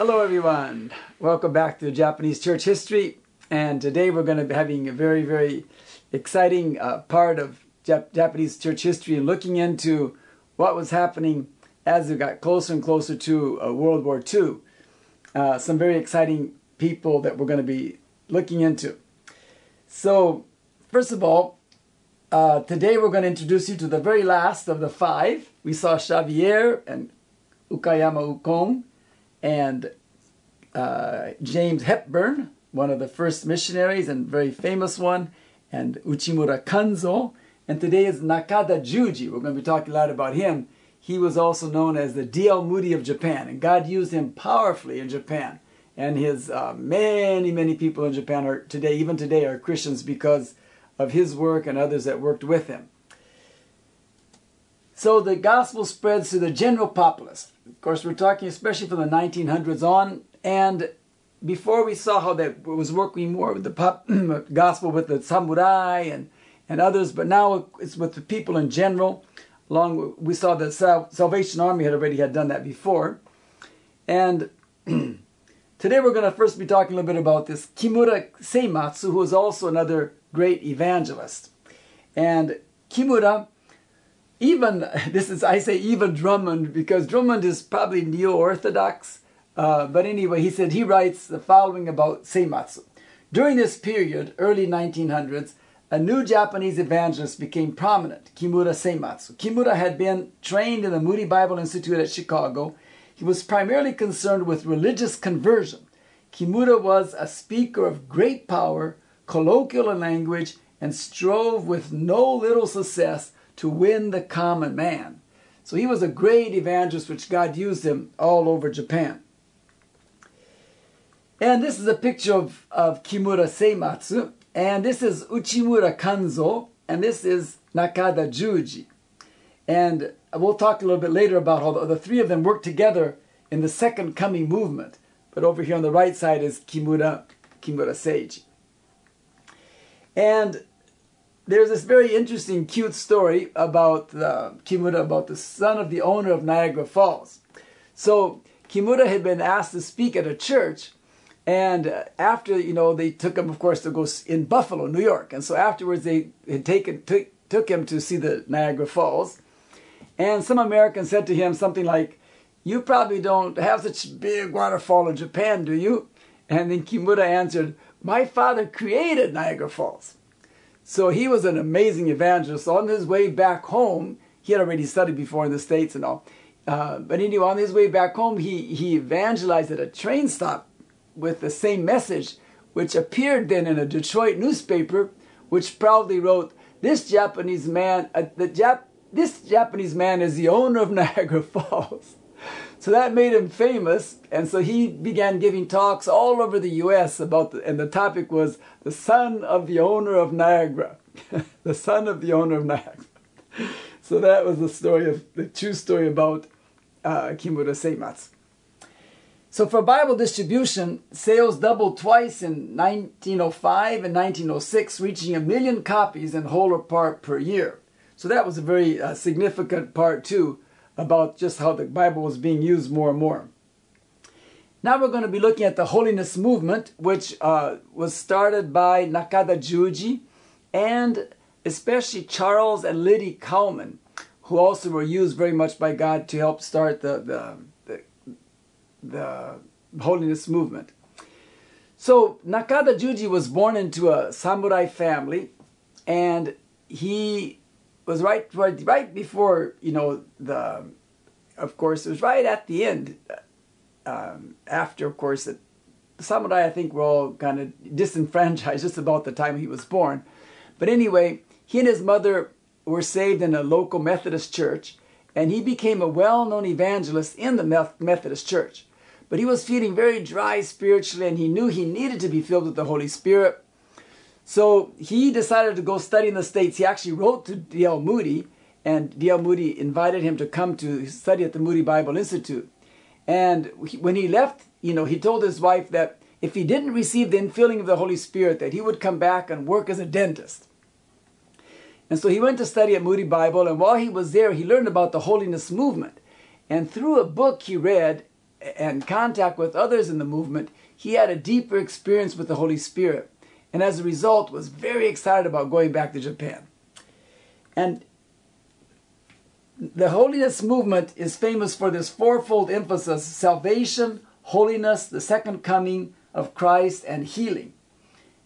Hello, everyone. Welcome back to Japanese church history. And today we're going to be having a very, very exciting uh, part of Jap- Japanese church history and looking into what was happening as we got closer and closer to uh, World War II. Uh, some very exciting people that we're going to be looking into. So, first of all, uh, today we're going to introduce you to the very last of the five. We saw Xavier and Takayama Ukon and uh, James Hepburn, one of the first missionaries and very famous one, and Uchimura Kanzo. And today is Nakada Juji. We're going to be talking a lot about him. He was also known as the D.L. Moody of Japan, and God used him powerfully in Japan. And his uh, many, many people in Japan are today, even today, are Christians because of his work and others that worked with him. So the gospel spreads to the general populace. Of course, we're talking especially from the 1900s on, and before we saw how that was working more with the pop, gospel with the samurai and, and others, but now it's with the people in general. Along with, we saw the Salvation Army had already had done that before, and today we're going to first be talking a little bit about this Kimura Seimatsu, who is also another great evangelist, and Kimura even this is I say even Drummond because Drummond is probably neo-orthodox. Uh, but anyway, he said he writes the following about Seimatsu. During this period, early 1900s, a new Japanese evangelist became prominent, Kimura Seimatsu. Kimura had been trained in the Moody Bible Institute at Chicago. He was primarily concerned with religious conversion. Kimura was a speaker of great power, colloquial in language, and strove with no little success to win the common man. So he was a great evangelist, which God used him all over Japan. And this is a picture of, of Kimura Seimatsu, and this is Uchimura Kanzo, and this is Nakada Juji. And we'll talk a little bit later about how the, three of them work together in the second coming movement. But over here on the right side is Kimura, Kimura Seiji. And there's this very interesting, cute story about uh, Kimura, about the son of the owner of Niagara Falls. So Kimura had been asked to speak at a church, and uh, after you know they took him, of course, to go in Buffalo, New York, and so afterwards they had taken took, took him to see the Niagara Falls, and some American said to him something like, "You probably don't have such big waterfall in Japan, do you?" And then Kimura answered, "My father created Niagara Falls." So he was an amazing evangelist. On his way back home, he had already studied before in the States and all. Uh, but anyway, on his way back home, he, he evangelized at a train stop with the same message, which appeared then in a Detroit newspaper, which proudly wrote, "This Japanese man, uh, the Jap, this Japanese man is the owner of Niagara Falls." So that made him famous, and so he began giving talks all over the U.S. about, the, and the topic was the son of the owner of Niagara, the son of the owner of Niagara. So that was the story of the true story about uh, Kimura Seimatsu. So for Bible distribution, sales doubled twice in 1905 and 1906, reaching a million copies in whole or part per year. So that was a very uh, significant part too about just how the Bible was being used more and more. Now we're going to be looking at the holiness movement, which uh, was started by Nakada Juji and especially Charles and Lettie Cowman, who also were used very much by God to help start the, the, the, holiness movement. So Nakada Juji was born into a samurai family, and he was right, right, right before, you know, the, of course, it was right at the end, um, after, of course, the samurai, I think, were all kind of disenfranchised just about the time he was born. But anyway, he and his mother were saved in a local Methodist church, and he became a well known evangelist in the Methodist church. But he was feeling very dry spiritually, and he knew he needed to be filled with the Holy Spirit. So he decided to go study in the States. He actually wrote to D.L. Moody, and D.L. Moody invited him to come to study at the Moody Bible Institute. And when he left, you know, he told his wife that if he didn't receive the infilling of the Holy Spirit, that he would come back and work as a dentist. And so he went to study at Moody Bible, and while he was there, he learned about the holiness movement. And through a book he read, and contact with others in the movement, he had a deeper experience with the Holy Spirit. And as a result, was very excited about going back to Japan. And the holiness movement is famous for this fourfold emphasis salvation, holiness, the second coming of Christ, and healing.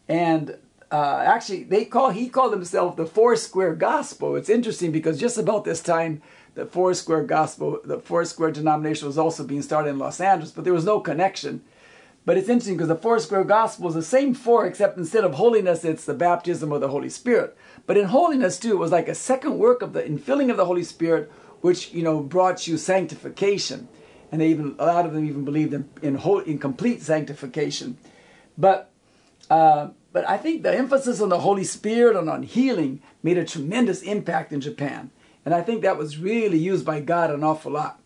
And uh, actually, they call he called himself the Four Square Gospel. It's interesting because just about this time, the Four Square Gospel, the Four Square denomination was also being started in Los Angeles, but there was no connection. But it's interesting because the Four Square Gospel is the same four, except instead of holiness, it's the baptism of the Holy Spirit. But in holiness too, it was like a second work of the infilling of the Holy Spirit, which you know brought you sanctification, and they even a lot of them even believed in in, whole, in complete sanctification. But uh, but I think the emphasis on the Holy Spirit and on healing made a tremendous impact in Japan, and I think that was really used by God an awful lot.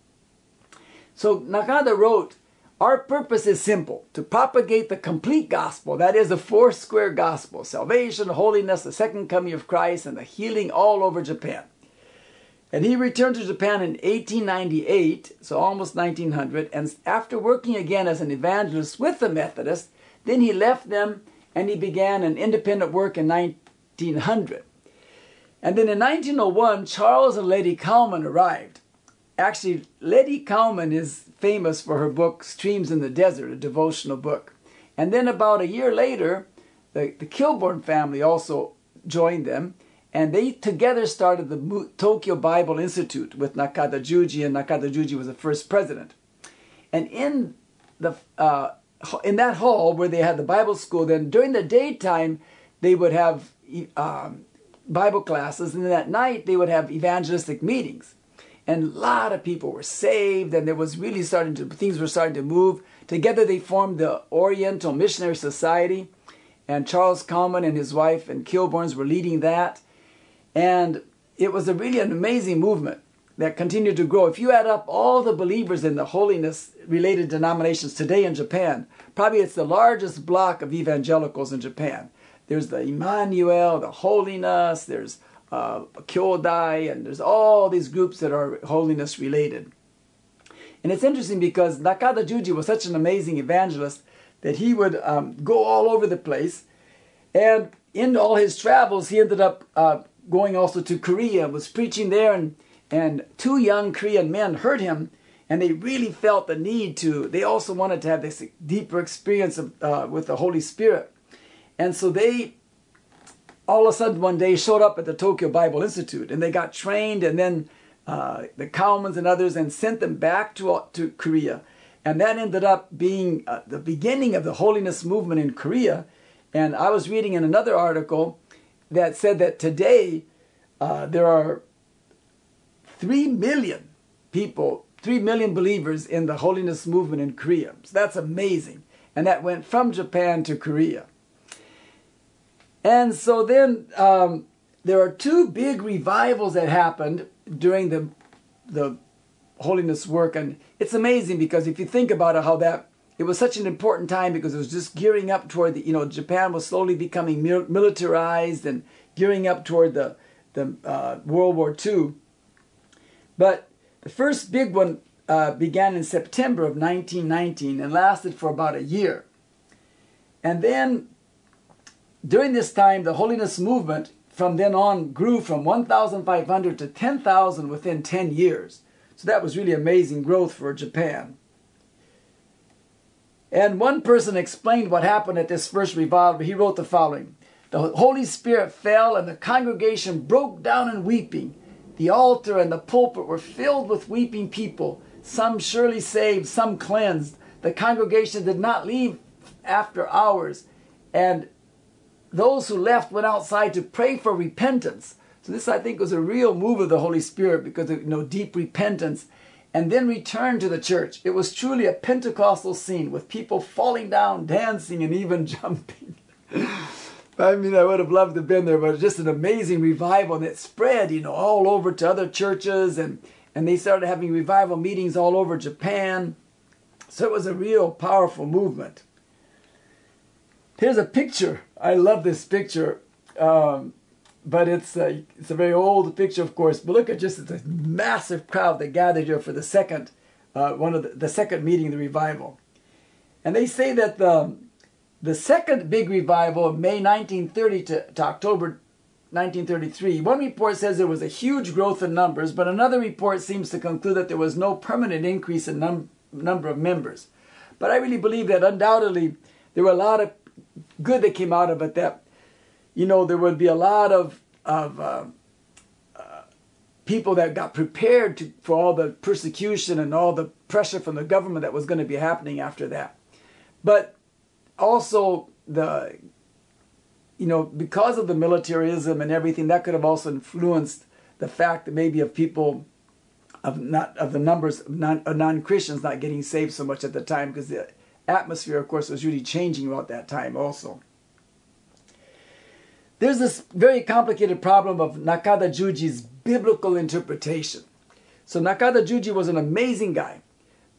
So Nakada wrote. Our purpose is simple to propagate the complete gospel, that is, the four square gospel salvation, holiness, the second coming of Christ, and the healing all over Japan. And he returned to Japan in 1898, so almost 1900, and after working again as an evangelist with the Methodists, then he left them and he began an independent work in 1900. And then in 1901, Charles and Lettie Cowman arrived. Actually, Lettie Cowman is famous for her book Streams in the Desert, a devotional book. And then about a year later, the, the Kilbourne family also joined them, and they together started the Tokyo Bible Institute with Nakada Juji, and Nakada Juji was the first president. And in the uh, in that hall where they had the Bible school, then during the daytime they would have um, Bible classes, and then at night they would have evangelistic meetings. And a lot of people were saved and there was really starting to things were starting to move. Together they formed the oriental missionary society and charles Cowman and his wife and Kilbournes were leading that. And it was a really an amazing movement that continued to grow. If you add up all the believers in the holiness related denominations today in japan probably it's the largest block of evangelicals in japan there's the emmanuel the holiness there's uh, Kyodai, and there's all these groups that are holiness related. And it's interesting because Nakada Juji was such an amazing evangelist that he would um, go all over the place. And in all his travels, he ended up uh, going also to Korea, was preaching there, and, and two young Korean men heard him, and they really felt the need to, they also wanted to have this deeper experience of, uh, with the Holy Spirit. And so they all of a sudden one day showed up at the Tokyo Bible Institute and they got trained and then uh, the Cowmans and others and sent them back to, to Korea. And that ended up being uh, the beginning of the holiness movement in Korea. And I was reading in another article that said that today uh, there are 3 million people, 3 million believers in the holiness movement in Korea. So that's amazing. And that went from Japan to Korea. And so then um, there are two big revivals that happened during the the holiness work, and it's amazing because if you think about it, how that it was such an important time because it was just gearing up toward the you know Japan was slowly becoming militarized and gearing up toward the the uh, World War II. But the first big one uh, began in September of 1919 and lasted for about a year. And then during this time, the holiness movement from then on grew from 1,500 to 10,000 within 10 years. So that was really amazing growth for Japan. And one person explained what happened at this first revival. He wrote the following The Holy Spirit fell, and the congregation broke down in weeping. The altar and the pulpit were filled with weeping people, some surely saved, some cleansed. The congregation did not leave after hours, and those who left went outside to pray for repentance. So this, I think, was a real move of the Holy Spirit because of you know deep repentance, and then returned to the church. It was truly a Pentecostal scene with people falling down, dancing, and even jumping. I mean, I would have loved to have been there, but it's just an amazing revival, and it spread, you know, all over to other churches, and and they started having revival meetings all over Japan. So it was a real powerful movement. Here's a picture. I love this picture. Um, but it's a, it's a very old picture, of course. But look at just the massive crowd that gathered here for the second uh, one of the, the second meeting the revival. And they say that the, the second big revival of May 1930 to, to October 1933, one report says there was a huge growth in numbers, but another report seems to conclude that there was no permanent increase in num- number of members. But I really believe that undoubtedly there were a lot of good that came out of it. That you know there would be a lot of of uh, uh, people that got prepared to, for all the persecution and all the pressure from the government that was going to be happening after that. But also the you know because of the militarism and everything that could have also influenced the fact that maybe of people of not of the numbers of non non Christians not getting saved so much at the time because the atmosphere, of course, was really changing about that time also. There's this very complicated problem of Nakada Juji's biblical interpretation. So Nakada Juji was an amazing guy,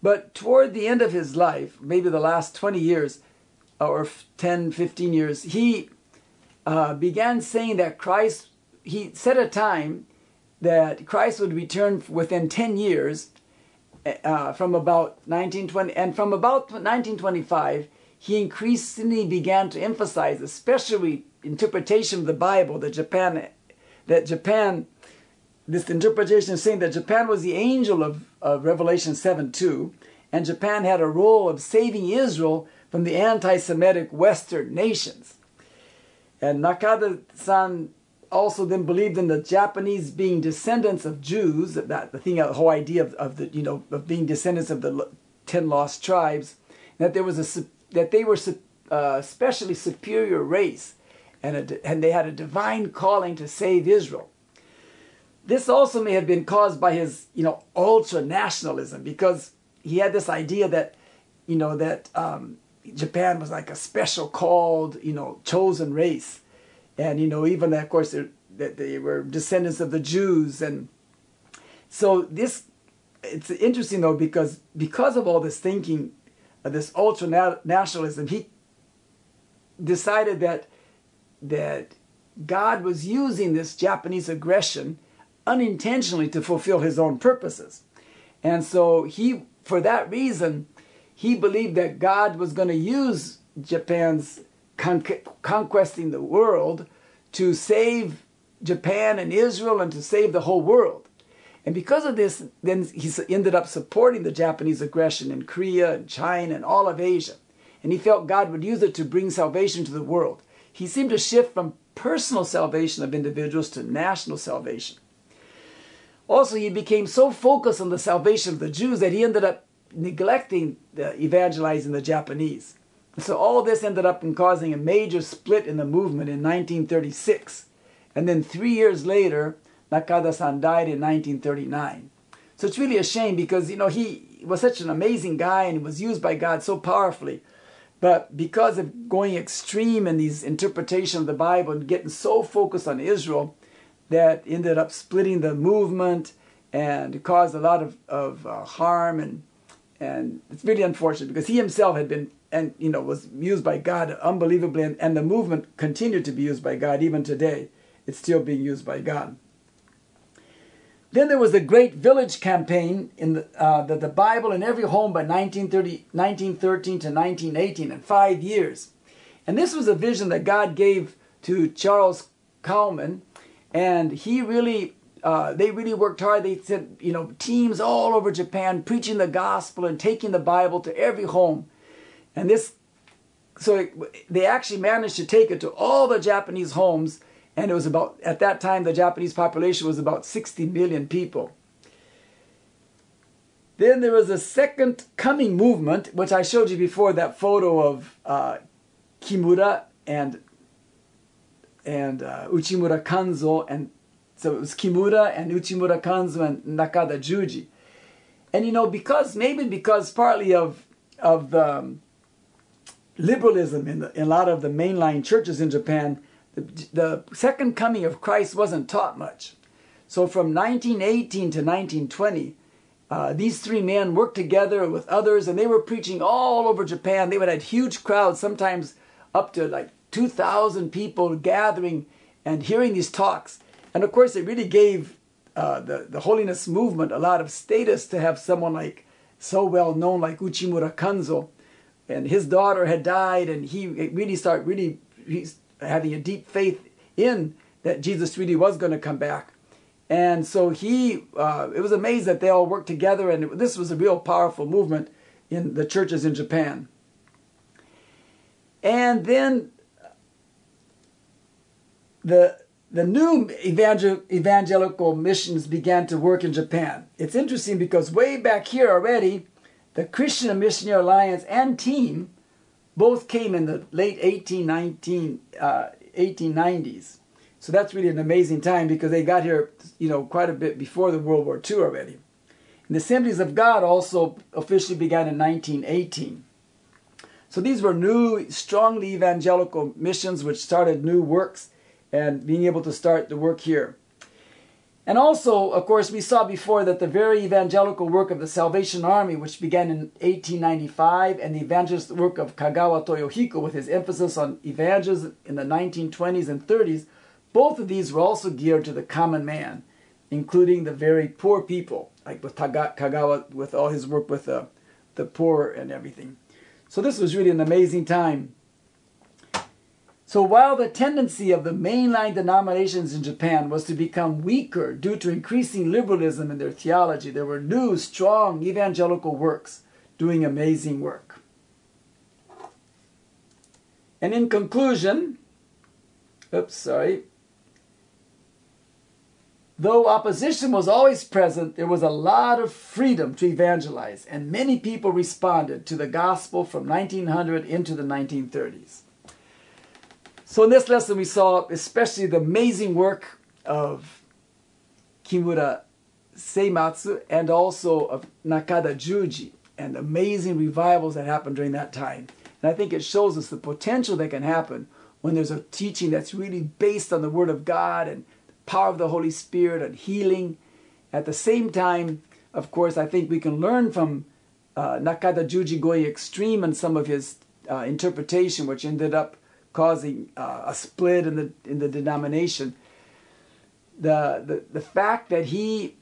but toward the end of his life, maybe the last 20 years or 10, 15 years, he uh, began saying that Christ, he set a time that Christ would return within 10 years uh, from about 1920 and from about 1925 he increasingly began to emphasize especially interpretation of the bible that japan that japan this interpretation is saying that japan was the angel of, of revelation 7 2 and japan had a role of saving israel from the anti-semitic western nations. And nakada-san also then believed in the Japanese being descendants of Jews, that the thing, the whole idea of, of the you know of being descendants of the ten lost tribes, that there was a that they were uh, especially superior race, and a, and they had a divine calling to save Israel. This also may have been caused by his you know ultra nationalism because he had this idea that you know that um, Japan was like a special called you know chosen race and you know even of course that they were descendants of the Jews. And so this it's interesting though because because of all this thinking uh, this ultra nationalism he decided that that God was using this Japanese aggression unintentionally to fulfill his own purposes. And so he for that reason he believed that God was going to use Japan's conquesting the world to save Japan and Israel and to save the whole world. And because of this, then he ended up supporting the Japanese aggression in Korea and China and all of Asia. And he felt God would use it to bring salvation to the world. He seemed to shift from personal salvation of individuals to national salvation. Also, he became so focused on the salvation of the Jews that he ended up neglecting the evangelizing the Japanese. So all this ended up in causing a major split in the movement in 1936. And then three years later, Nakada-san died in 1939. So it's really a shame because, you know, he was such an amazing guy and was used by God so powerfully. But because of going extreme in these interpretation of the Bible and getting so focused on Israel, that ended up splitting the movement and caused a lot of, of uh, harm and and it's really unfortunate because he himself had been and you know was used by God unbelievably, and, and the movement continued to be used by God even today. It's still being used by God. Then there was the Great Village campaign in the, uh, the, the Bible in every home by 1930, 1913 to 1918 in five years. And this was a vision that God gave to Charles Cowman, and he really uh, they really worked hard. They sent you know teams all over Japan preaching the gospel and taking the Bible to every home. And this, so it, they actually managed to take it to all the Japanese homes, and it was about, at that time, the Japanese population was about 60 million people. Then there was a second coming movement, which I showed you before, that photo of uh, Kimura and and uh, Uchimura Kanzo, and so it was Kimura and Uchimura Kanzo and Nakada Juji. And you know, because maybe because partly of of the um, liberalism in, the, in, a lot of the mainline churches in Japan, the, the second coming of Christ wasn't taught much. So from 1918 to 1920, uh, these three men worked together with others, and they were preaching all over Japan. They would have huge crowds, sometimes up to like 2,000 people gathering and hearing these talks. And of course, it really gave uh, the, the holiness movement a lot of status to have someone like so well known like Uchimura Kanzo. And his daughter had died, and he really started really he's having a deep faith in that Jesus really was going to come back. And so he, uh, it was amazing that they all worked together, and this was a real powerful movement in the churches in Japan. And then the the new evangel- evangelical missions began to work in Japan. It's interesting because way back here already, the Christian Missionary Alliance and team both came in the late 1819, uh, 1890s. So that's really an amazing time because they got here, you know, quite a bit before the World War II already. And the Assemblies of God also officially began in 1918. So these were new, strongly evangelical missions which started new works and being able to start the work here. And also, of course, we saw before that the very evangelical work of the Salvation Army, which began in 1895, and the evangelist work of Kagawa Toyohiko, with his emphasis on evangelism in the 1920s and 30s, both of these were also geared to the common man, including the very poor people, like with Kagawa, with all his work with the, the poor and everything. So this was really an amazing time so while the tendency of the mainline denominations in Japan was to become weaker due to increasing liberalism in their theology, there were new, strong evangelical works doing amazing work. And in conclusion, oops, sorry. Though opposition was always present, there was a lot of freedom to evangelize, and many people responded to the gospel from 1900 into the 1930s. So in this lesson, we saw especially the amazing work of Kimura Seimatsu and also of Nakada Juji and amazing revivals that happened during that time. And I think it shows us the potential that can happen when there's a teaching that's really based on the Word of God and the power of the Holy Spirit and healing. At the same time, of course, I think we can learn from uh, Nakada Juji going extreme in some of his uh, interpretation, which ended up causing uh, a split in the in the denomination. The the, the fact that he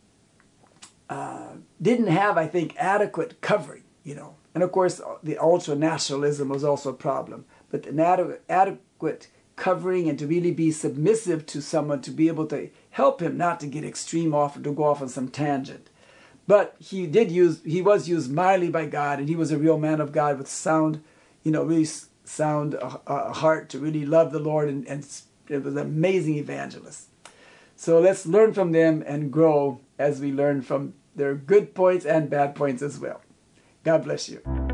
uh, didn't have, I think, adequate covering, you know, and of course the ultra nationalism was also a problem. But an adequate, adequate covering and to really be submissive to someone to be able to help him not to get extreme off or to go off on some tangent. But he did use, he was used mightily by God, and he was a real man of God with sound, you know, really sound a, a heart to really love the Lord, and, and it was amazing evangelist. So let's learn from them and grow as we learn from their good points and bad points as well. God bless you.